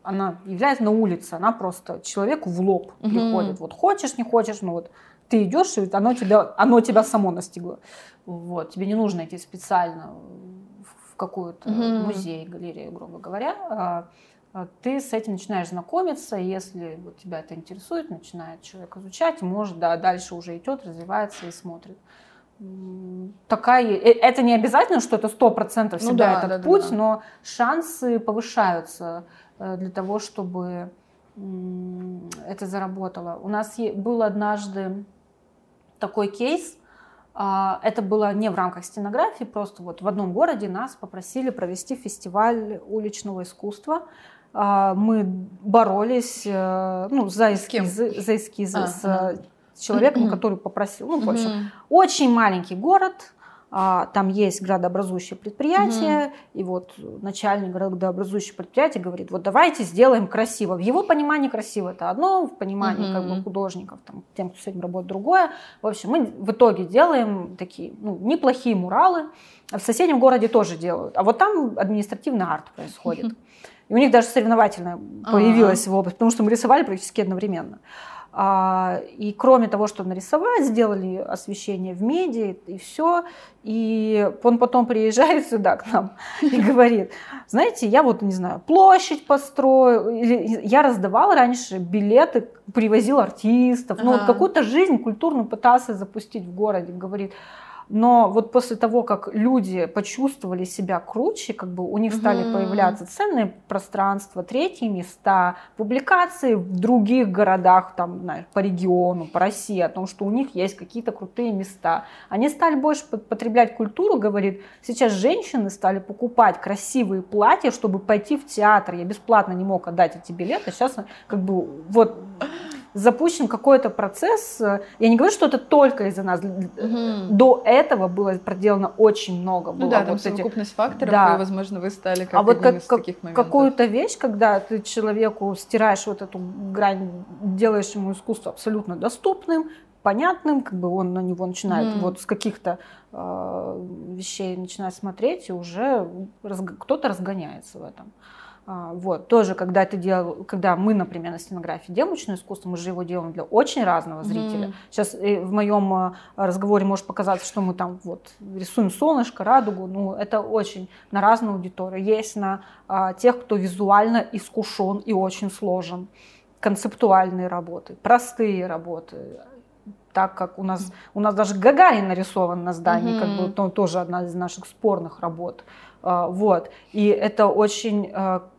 она является на улице, она просто человеку в лоб угу. приходит. Вот хочешь, не хочешь, ну вот ты идешь, и оно тебя, оно тебя само настигло. Вот, тебе не нужно идти специально в какую-то угу. музей, галерею, грубо говоря. А, ты с этим начинаешь знакомиться, если вот тебя это интересует, начинает человек изучать, может, да, дальше уже идет, развивается и смотрит. Такая, э, это не обязательно, что это сто процентов ну всегда ну, да, этот да, путь, да, да. но шансы повышаются э, для того, чтобы это заработало. У нас был однажды такой кейс, а, это было не в рамках стенографии, просто вот в одном городе нас попросили провести фестиваль уличного искусства. А, мы боролись э, ну, за эскизы, за эскизы а, с ага. человеком, который попросил. Ну, в общем, очень маленький город, а, там есть градообразующее предприятие, угу. и вот начальник градообразующего предприятия говорит, вот давайте сделаем красиво. В его понимании красиво это одно, в понимании угу. как бы художников, там, тем, кто с этим работает, другое. В общем, мы в итоге делаем такие ну, неплохие муралы. В соседнем городе тоже делают. А вот там административный арт происходит. *laughs* И у них даже соревновательная появилась ага. область, потому что мы рисовали практически одновременно. А, и кроме того, что нарисовать, сделали освещение в меди и все. И он потом приезжает *laughs* сюда к нам и *laughs* говорит, знаете, я вот, не знаю, площадь построю. Я раздавал раньше билеты, привозил артистов. Ага. Ну, вот какую-то жизнь культурную пытался запустить в городе. Говорит, но вот после того, как люди почувствовали себя круче, как бы у них стали угу. появляться ценные пространства, третьи места, публикации в других городах, там, знаешь, по региону, по России, о том, что у них есть какие-то крутые места. Они стали больше потреблять культуру, говорит, сейчас женщины стали покупать красивые платья, чтобы пойти в театр. Я бесплатно не мог отдать эти билеты, сейчас как бы вот запущен какой-то процесс. Я не говорю, что это только из-за нас. Угу. До этого было проделано очень много. Ну было да, там вот совокупность эти... факторов, да. и, возможно, вы стали как а вот как, моментов. Какую-то вещь, когда ты человеку стираешь вот эту грань, делаешь ему искусство абсолютно доступным, понятным, как бы он на него начинает mm. вот с каких-то э, вещей начинает смотреть, и уже разг... кто-то разгоняется в этом. А, вот, тоже, когда ты делал, когда мы, например, на стенографии делаем мучное искусство, мы же его делаем для очень разного зрителя. Mm-hmm. Сейчас э, в моем э, разговоре может показаться, что мы там вот рисуем солнышко, радугу, ну, это очень на разную аудиторию. Есть на а, тех, кто визуально искушен и очень сложен, концептуальные работы, простые работы, так как у нас, у нас даже Гагарин нарисован на здании, mm-hmm. как бы то, тоже одна из наших спорных работ. А, вот. И это очень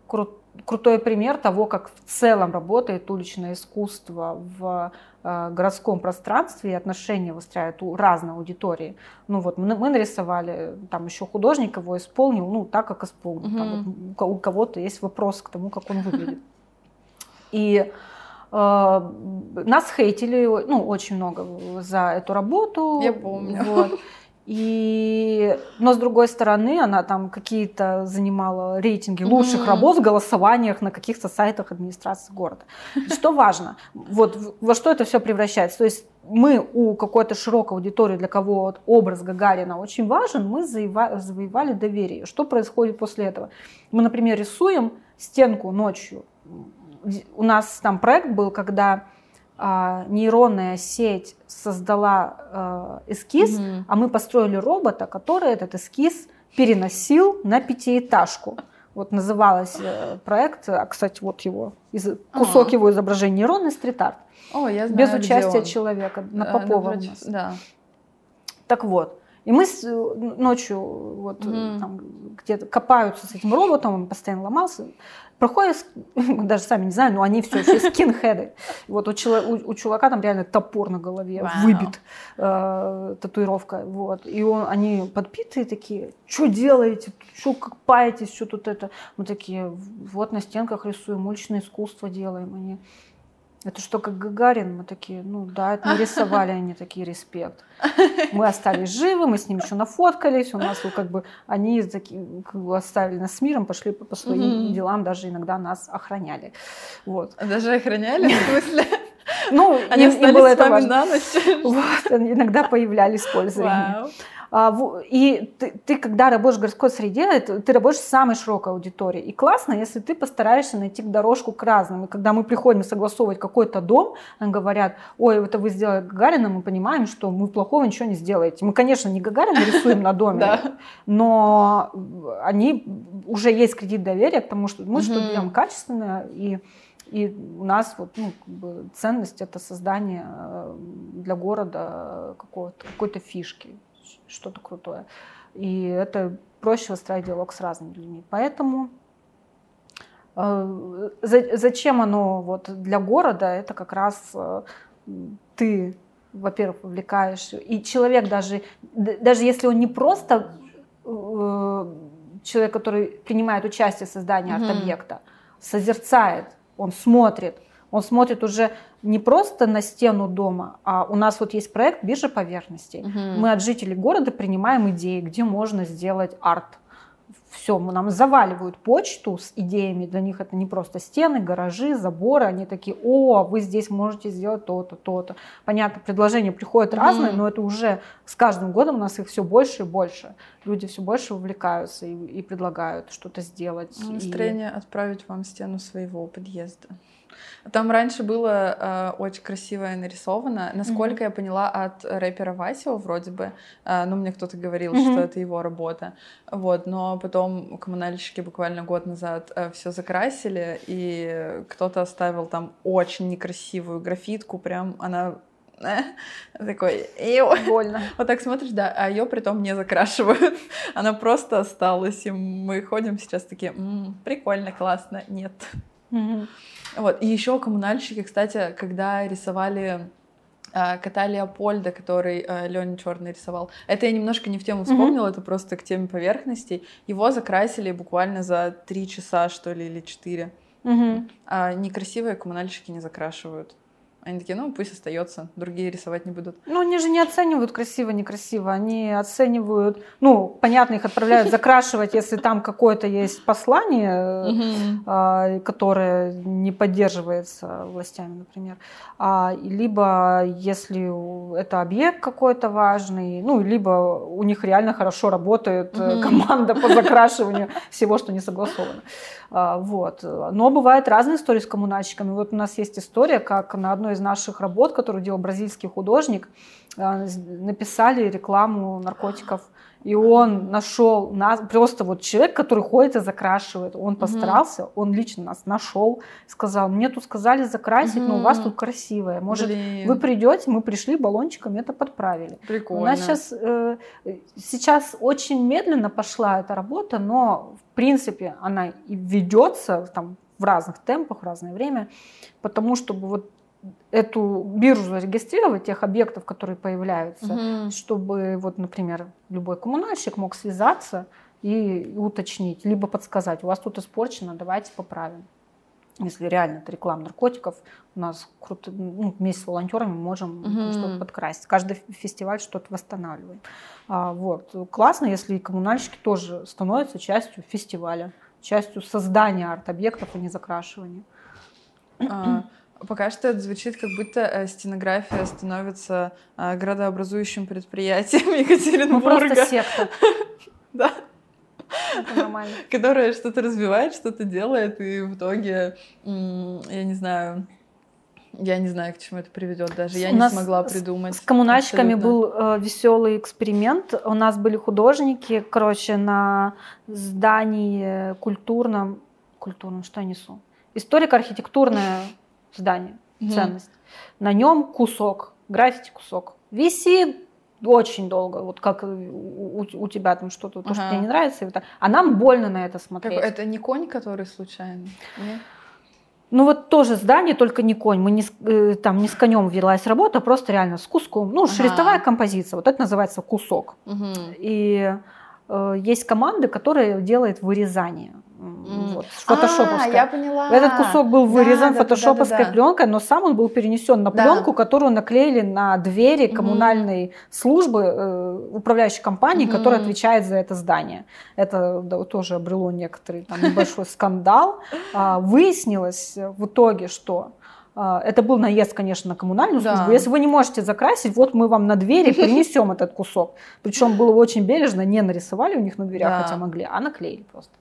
а, кру- крутой пример того, как в целом работает уличное искусство в а, городском пространстве и отношения выстраивают у разной аудитории. Ну вот мы, мы нарисовали, там еще художник его исполнил, ну так как исполнил. Mm-hmm. Там, вот, у кого-то есть вопрос к тому, как он выглядит. *laughs* И э, нас хейтили, ну очень много за эту работу. Я помню. Вот. И, но с другой стороны, она там какие-то занимала рейтинги лучших mm-hmm. работ в голосованиях на каких-то сайтах администрации города. Что важно? Вот во что это все превращается? То есть мы у какой-то широкой аудитории, для кого образ Гагарина очень важен, мы завоевали доверие. Что происходит после этого? Мы, например, рисуем стенку ночью. У нас там проект был, когда нейронная сеть создала а, эскиз, угу. а мы построили робота, который этот эскиз переносил на пятиэтажку. Вот назывался э, проект, а, кстати, вот его, кусок а. его изображения нейронный стрит-арт. О, я знаю, Без участия человека, на Попова Напротив, Да. Так вот, и мы с, ночью вот, mm. там, где-то копаются с этим роботом, он постоянно ломался. Проходят, *laughs* даже сами не знаю, но они все еще скинхеды. Вот у, у, у чувака там реально топор на голове wow. выбит, э, татуировка. Вот. И он, они подпитые такие, что делаете, что копаетесь, что тут это. Мы такие, вот на стенках рисуем, уличное искусство делаем. Они, это что, как Гагарин? Мы такие, ну да, это мы рисовали, они такие, респект. Мы остались живы, мы с ним еще нафоткались, у нас как бы они такие, как бы оставили нас с миром, пошли по, по своим mm-hmm. делам, даже иногда нас охраняли. Вот. Даже охраняли, в смысле? Ну, они им, им было это важно. на ночь. Вот, иногда появлялись пользования. Wow. А, и ты, ты, когда работаешь в городской среде, ты работаешь с самой широкой аудиторией. И классно, если ты постараешься найти дорожку к разным. И когда мы приходим согласовывать какой-то дом, нам говорят, ой, это вы сделали Гагарина, мы понимаем, что мы плохого ничего не сделаете. Мы, конечно, не Гагарина рисуем на доме, *laughs* но они уже есть кредит доверия к тому, что мы что-то делаем качественное и и у нас вот, ну, как бы ценность это создание э, для города какой-то фишки что-то крутое. И это проще выстраивать диалог с разными людьми. Поэтому э, зачем оно вот для города? Это как раз э, ты, во-первых, вовлекаешь, и человек даже, даже если он не просто э, человек, который принимает участие в создании mm-hmm. арт-объекта, созерцает, он смотрит, он смотрит уже не просто на стену дома, а у нас вот есть проект биржа поверхностей. Угу. Мы от жителей города принимаем идеи, где можно сделать арт. Все, мы нам заваливают почту с идеями. Для них это не просто стены, гаражи, заборы. Они такие, о, вы здесь можете сделать то-то, то-то. Понятно, предложения приходят mm разные, но это уже с каждым годом у нас их все больше и больше. Люди все больше увлекаются и, и предлагают что-то сделать. Настроение и... отправить вам стену своего подъезда. Там раньше было э, очень красивое нарисовано. Насколько mm-hmm. я поняла от рэпера Васио вроде бы, э, ну мне кто-то говорил, mm-hmm. что это его работа, вот. Но потом коммунальщики буквально год назад э, все закрасили, и кто-то оставил там очень некрасивую графитку, прям она э, такой, больно. Вот так смотришь, да, а ее притом не закрашивают. Она просто осталась, и мы ходим сейчас такие, прикольно, классно, нет. Угу. Вот. И еще коммунальщики, кстати, когда рисовали э, кота Леопольда, который э, Леня Черный рисовал. Это я немножко не в тему вспомнила, mm-hmm. это просто к теме поверхностей. Его закрасили буквально за три часа, что ли, или четыре. Mm-hmm. А некрасивые коммунальщики не закрашивают. Они такие, ну пусть остается, другие рисовать не будут. Ну, они же не оценивают красиво, некрасиво. Они оценивают, ну, понятно, их отправляют закрашивать, если там какое-то есть послание, а, которое не поддерживается властями, например. А, либо если это объект какой-то важный, ну, либо у них реально хорошо работает команда по закрашиванию всего, что не согласовано. А, вот. Но бывают разные истории с коммунальщиками. Вот у нас есть история, как на одной из наших работ, которую делал бразильский художник, написали рекламу наркотиков. И он нашел нас, просто вот человек, который ходит и закрашивает, он постарался, угу. он лично нас нашел, сказал, мне тут сказали закрасить, угу. но у вас тут красивое, может Блин. вы придете, мы пришли баллончиком, это подправили. Прикольно. У нас сейчас, э, сейчас очень медленно пошла эта работа, но в принципе она и ведется там в разных темпах, в разное время, потому чтобы вот эту биржу зарегистрировать, тех объектов, которые появляются, угу. чтобы, вот, например, любой коммунальщик мог связаться и уточнить, либо подсказать, у вас тут испорчено, давайте поправим. Если реально это реклама наркотиков, у нас круто, ну, вместе с волонтерами можем угу. что-то подкрасить. Каждый фестиваль что-то восстанавливаем. А, вот. Классно, если коммунальщики тоже становятся частью фестиваля, частью создания арт-объектов, а не закрашивания. А, Пока что это звучит, как будто э, стенография становится э, градообразующим предприятием Екатеринбурга. *laughs* Ну, просто секта. *laughs* Да. Которая что-то развивает, что-то делает, и в итоге, я не знаю, я не знаю, к чему это приведет даже. Я У не смогла придумать. С коммунальщиками был э, веселый эксперимент. У нас были художники, короче, на здании культурном, культурном, что я несу? Историко-архитектурное здание, угу. ценность. На нем кусок, граффити кусок. Висит очень долго, вот как у, у тебя там что-то, то, ага. что тебе не нравится, а нам больно на это смотреть. Как, это не конь, который случайно? Нет? Ну вот тоже здание, только не конь. Мы не с, э, там не с конем велась работа, просто реально с куском. Ну, ага. шрифтовая композиция. Вот это называется кусок. Угу. И э, есть команды, которые делают вырезание. Вот, фотошоповская. А, я поняла. Этот кусок был вырезан да, фотошоповской да, да, да, пленкой, но сам он был перенесен на пленку, да. которую наклеили на двери коммунальной угу. службы э, управляющей компании, угу. которая отвечает за это здание. Это да, тоже обрело некоторый там, небольшой скандал. А, выяснилось в итоге, что а, это был наезд, конечно, на коммунальную службу. Да. Если вы не можете закрасить, вот мы вам на двери *laughs* принесем этот кусок. Причем было очень бережно, не нарисовали у них на дверях, хотя могли, а наклеили просто.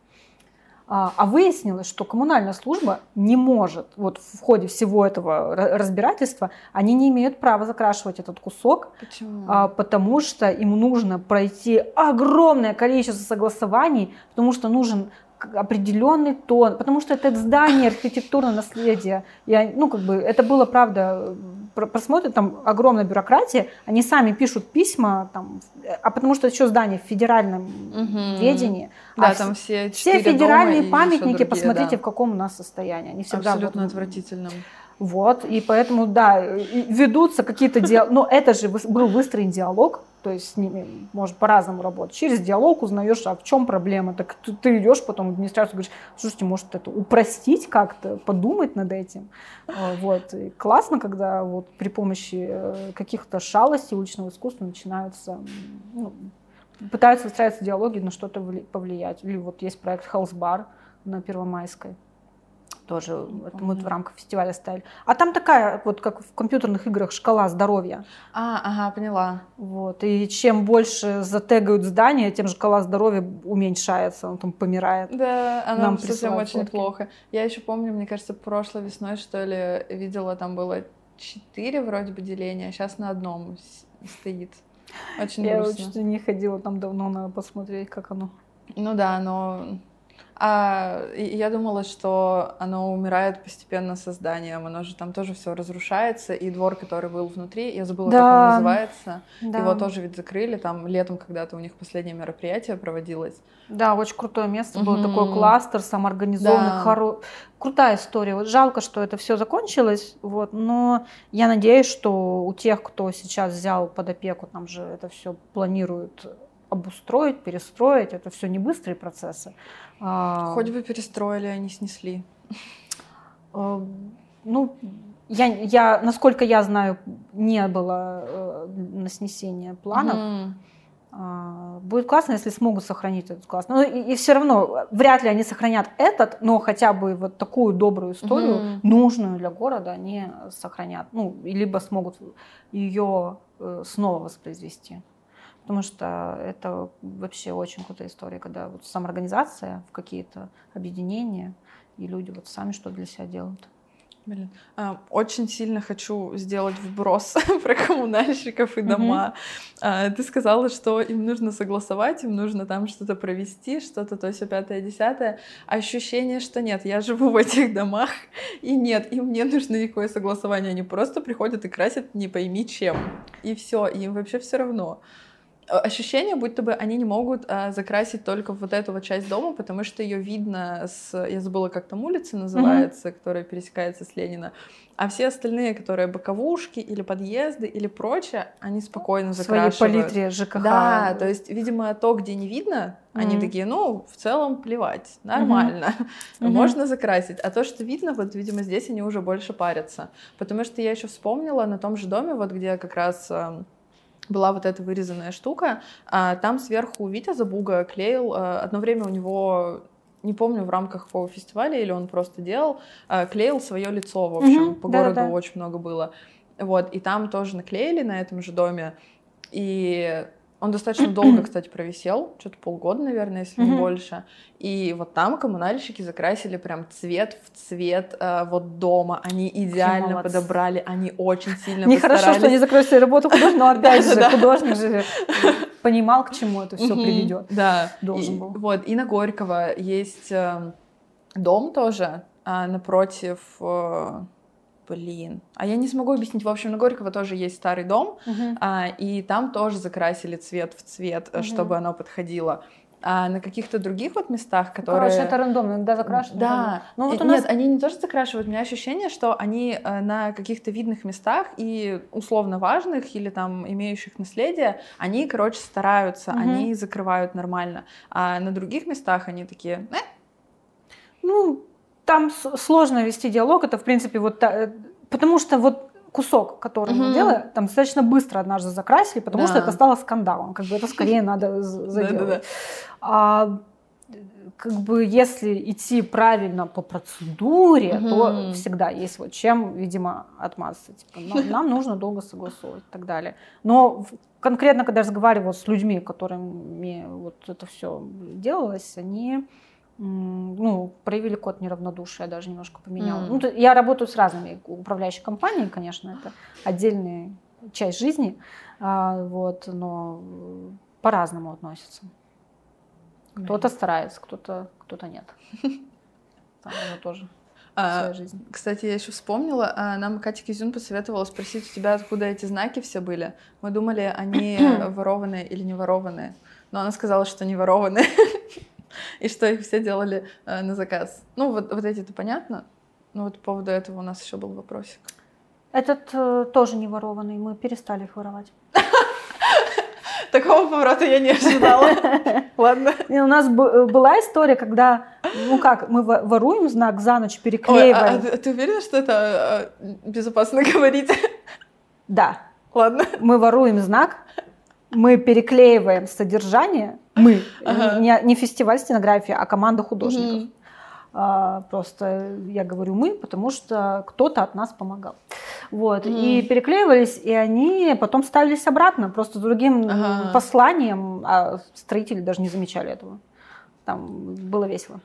А, а выяснилось, что коммунальная служба не может, вот в ходе всего этого разбирательства, они не имеют права закрашивать этот кусок, Почему? А, потому что им нужно пройти огромное количество согласований, потому что нужен определенный тон, потому что это здание архитектурное наследие. Я, ну, как бы, это было, правда, просмотрят, там огромная бюрократия, они сами пишут письма, там, а потому что еще здание в федеральном угу. ведении. Да, а там все Все федеральные памятники, другие, посмотрите, да. в каком у нас состоянии. Они всегда Абсолютно вот, отвратительном. Вот, и поэтому, да, ведутся какие-то диалоги, но это же был выстроен диалог, то есть с ними можно по-разному работать. Через диалог узнаешь, а в чем проблема. Так ты, ты идешь потом в администрацию говоришь, слушайте, может это упростить как-то, подумать над этим. А, вот. И классно, когда вот при помощи э, каких-то шалостей уличного искусства начинаются, ну, пытаются выстраиваться диалоги, на что-то повлиять. Или вот есть проект House Bar на Первомайской тоже это мы в рамках фестиваля ставили. А там такая, вот как в компьютерных играх, шкала здоровья. А, ага, поняла. Вот. И чем больше затегают здание, тем шкала здоровья уменьшается, он там помирает. Да, она Нам совсем очень фотки. плохо. Я еще помню, мне кажется, прошлой весной, что ли, видела, там было четыре вроде бы деления, а сейчас на одном стоит. Очень Я грустно. что не ходила там давно, надо посмотреть, как оно. Ну да, но а, я думала, что оно умирает постепенно созданием, оно же там тоже все разрушается, и двор, который был внутри, я забыла, да. как он называется, да. его тоже ведь закрыли, там летом когда-то у них последнее мероприятие проводилось. Да, очень крутое место, угу. был такой кластер самоорганизованный, да. хоро... крутая история. Вот жалко, что это все закончилось, вот, но я надеюсь, что у тех, кто сейчас взял под опеку, там же это все планируют обустроить, перестроить. Это все не быстрые процессы. А, Хоть бы перестроили, они снесли. А, ну, я, я, насколько я знаю, не было э, на снесение планов. А, Будет классно, если смогут сохранить этот класс. Ну и, и все равно, вряд ли они сохранят этот, но хотя бы вот такую добрую историю, Мгм. нужную для города, они сохранят. Ну, либо смогут ее э, снова воспроизвести. Потому что это вообще очень крутая история, когда вот самоорганизация в какие-то объединения, и люди вот сами что для себя делают. Блин, а, очень сильно хочу сделать вброс *laughs* про коммунальщиков и дома. А, Ты сказала, что им нужно согласовать, им нужно там что-то провести, что-то то все пятое, десятое. Ощущение, что нет, я живу в этих домах, и нет, им не нужно никакое согласование. Они просто приходят и красят не пойми чем. И все, им вообще все равно. Ощущение, будто бы они не могут а, закрасить только вот эту вот часть дома, потому что ее видно с... Я забыла, как там улица называется, которая пересекается с Ленина. А все остальные, которые боковушки или подъезды или прочее, они спокойно В своей закрашивают. палитре ЖКХ. Да, то есть, видимо, то, где не видно, они Мгм. такие, ну, в целом плевать, нормально, Мгм. можно закрасить. А то, что видно, вот, видимо, здесь они уже больше парятся. Потому что я еще вспомнила на том же доме, вот где как раз эм, была вот эта вырезанная штука, а, там сверху Витя Забуга клеил, э, одно время у него не помню, в рамках какого фестиваля, или он просто делал, э, клеил свое лицо, в общем, Мгм, по да-да-да. городу очень много было. Вот, и там тоже наклеили на этом же доме, и он достаточно долго, *clears throat* кстати, провисел, что-то полгода, наверное, если не больше. И вот там коммунальщики закрасили прям цвет в цвет э, вот дома. Они идеально молодцы. подобрали, они очень сильно Нехорошо, что они свою работу художника, но *laughs* опять же, художник же понимал, к чему это все приведет. Да. Должен был. Вот, и на Горького есть э, дом тоже а, напротив... э, Блин. А я не смогу объяснить. В общем, на Горького тоже есть старый дом, Мгм. а, и там тоже закрасили цвет в цвет, э, Мгм. чтобы оно подходило. А на каких-то других вот местах, которые... Короче, это рандомно, иногда закрашено. Да. Ну вот И- у нас Нет, они не тоже закрашивают. У меня ощущение, что они э, на каких-то видных местах и условно важных или там имеющих наследие, они, короче, стараются, Мгм. они закрывают нормально. А на других местах они такие, «Э, Ну, там сложно вести диалог. Это, в принципе, вот... та- э, Потому что вот кусок, который мы Мгм. делаем, там достаточно быстро однажды закрасили, потому что Да. это стало скандалом. Как бы это скорее надо *laughs* заделать. А как бы если идти правильно по процедуре, то Мгм. всегда есть вот чем, видимо, отмазаться. Типа, «Ну, *laughs* нам нужно долго согласовывать и так далее. Но конкретно, когда я разговаривала с людьми, которыми вот это все делалось, они ну, проявили код неравнодушия, даже немножко поменяла. М. Ну, то- я работаю с разными управляющими компаниями, конечно, это отдельная часть жизни, а, вот, но по-разному относятся. Кто-то старается, кто-то кто нет. *laughs* Там уже тоже А, жизнь. Кстати, я еще вспомнила, а, нам Катя Кизюн посоветовала спросить у тебя, откуда эти знаки все были. Мы думали, они *clears throat* ворованные или не ворованные. Но она сказала, что не ворованные. *laughs* И что их все делали э, на заказ. Ну, вот, вот эти-то понятно. Но вот по поводу этого у нас еще был вопросик. Этот э, тоже не ворованный, мы перестали их воровать. *laughs* Такого поворота я не ожидала. *laughs* Ладно. У нас э, была история, когда, ну как, мы во- воруем знак за ночь, Ой, а, переклеиваем. а ты, ты уверена, что это э, безопасно *laughs* говорить? Да, Ладно. мы воруем знак, мы переклеиваем содержание, мы, Ага. не, не фестиваль стенографии, а команда художников. Мгм. А, просто я говорю мы, потому что кто-то от нас помогал. Вот. Мгм. И переклеивались, и они потом ставились обратно, просто с другим Ага. посланием, а строители даже не замечали этого. Там было весело.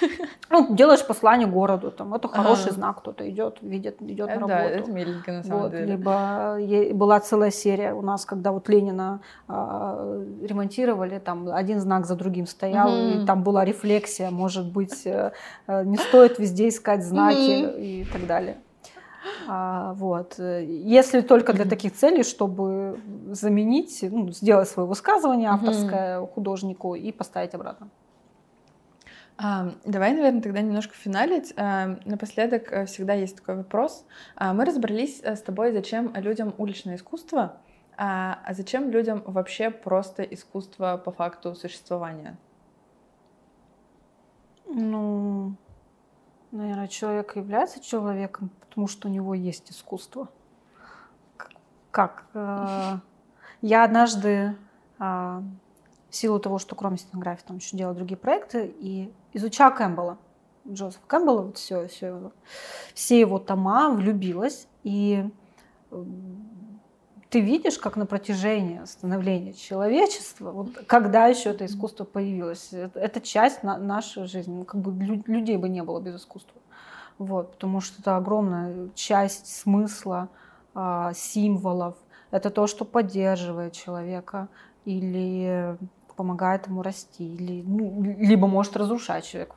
*laughs* Ну, делаешь послание городу, там, это хороший Ага. знак, кто-то идет, видит, идет на работу. Да, это миленько на самом Вот, деле. либо была целая серия у нас, когда вот Ленина а, ремонтировали, там один знак за другим стоял, и там была рефлексия, может быть, э, э, не стоит везде искать знаки и так далее. А, вот. Э, Если только для таких целей, чтобы заменить, ну, сделать свое высказывание авторское художнику и поставить обратно. Давай, наверное, тогда немножко финалить. Напоследок э, всегда есть такой вопрос. А, Мы разобрались э, с тобой, зачем людям уличное искусство, а а зачем людям вообще просто искусство по факту существования? Ну, Наверное, человек является человеком, потому что у него есть искусство. Как? Э, я однажды а, в силу того, что кроме стенографии там еще делала другие проекты, и изучала Кэмпбелла, Джозефа Кэмпбелла, вот все, все, все его тома, влюбилась, и ты видишь, как на протяжении становления человечества, вот когда еще это искусство появилось, это, это часть на, нашей жизни, ну, как бы людей бы не было без искусства, вот, потому что это огромная часть смысла, а, символов, это то, что поддерживает человека или помогает ему расти, или, ну, либо может разрушать человека.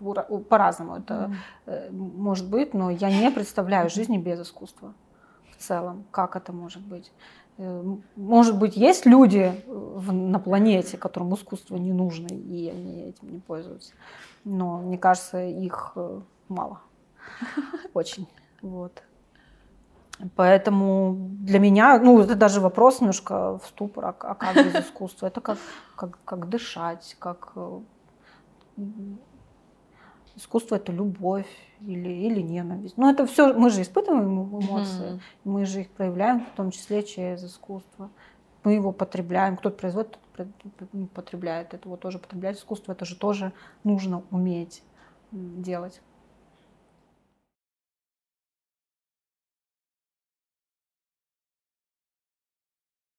По-разному это mm. может быть, но я не представляю жизни без искусства в целом. Как это может быть? Э, может быть, есть люди на планете, которым искусство не нужно, и они этим не пользуются. Но мне кажется, их э, мало. *laughs* Очень. Вот. Поэтому для меня, ну, это даже вопрос немножко в ступор, а, а как без искусства? Это как, как, как дышать, как... Э, искусство – это любовь или, или ненависть. Но это все, мы же испытываем эмоции, mm-hmm. мы же их проявляем, в том числе через искусство. Мы его потребляем, кто-то производит, потребляет. Это вот тоже потреблять искусство, это же тоже нужно уметь делать.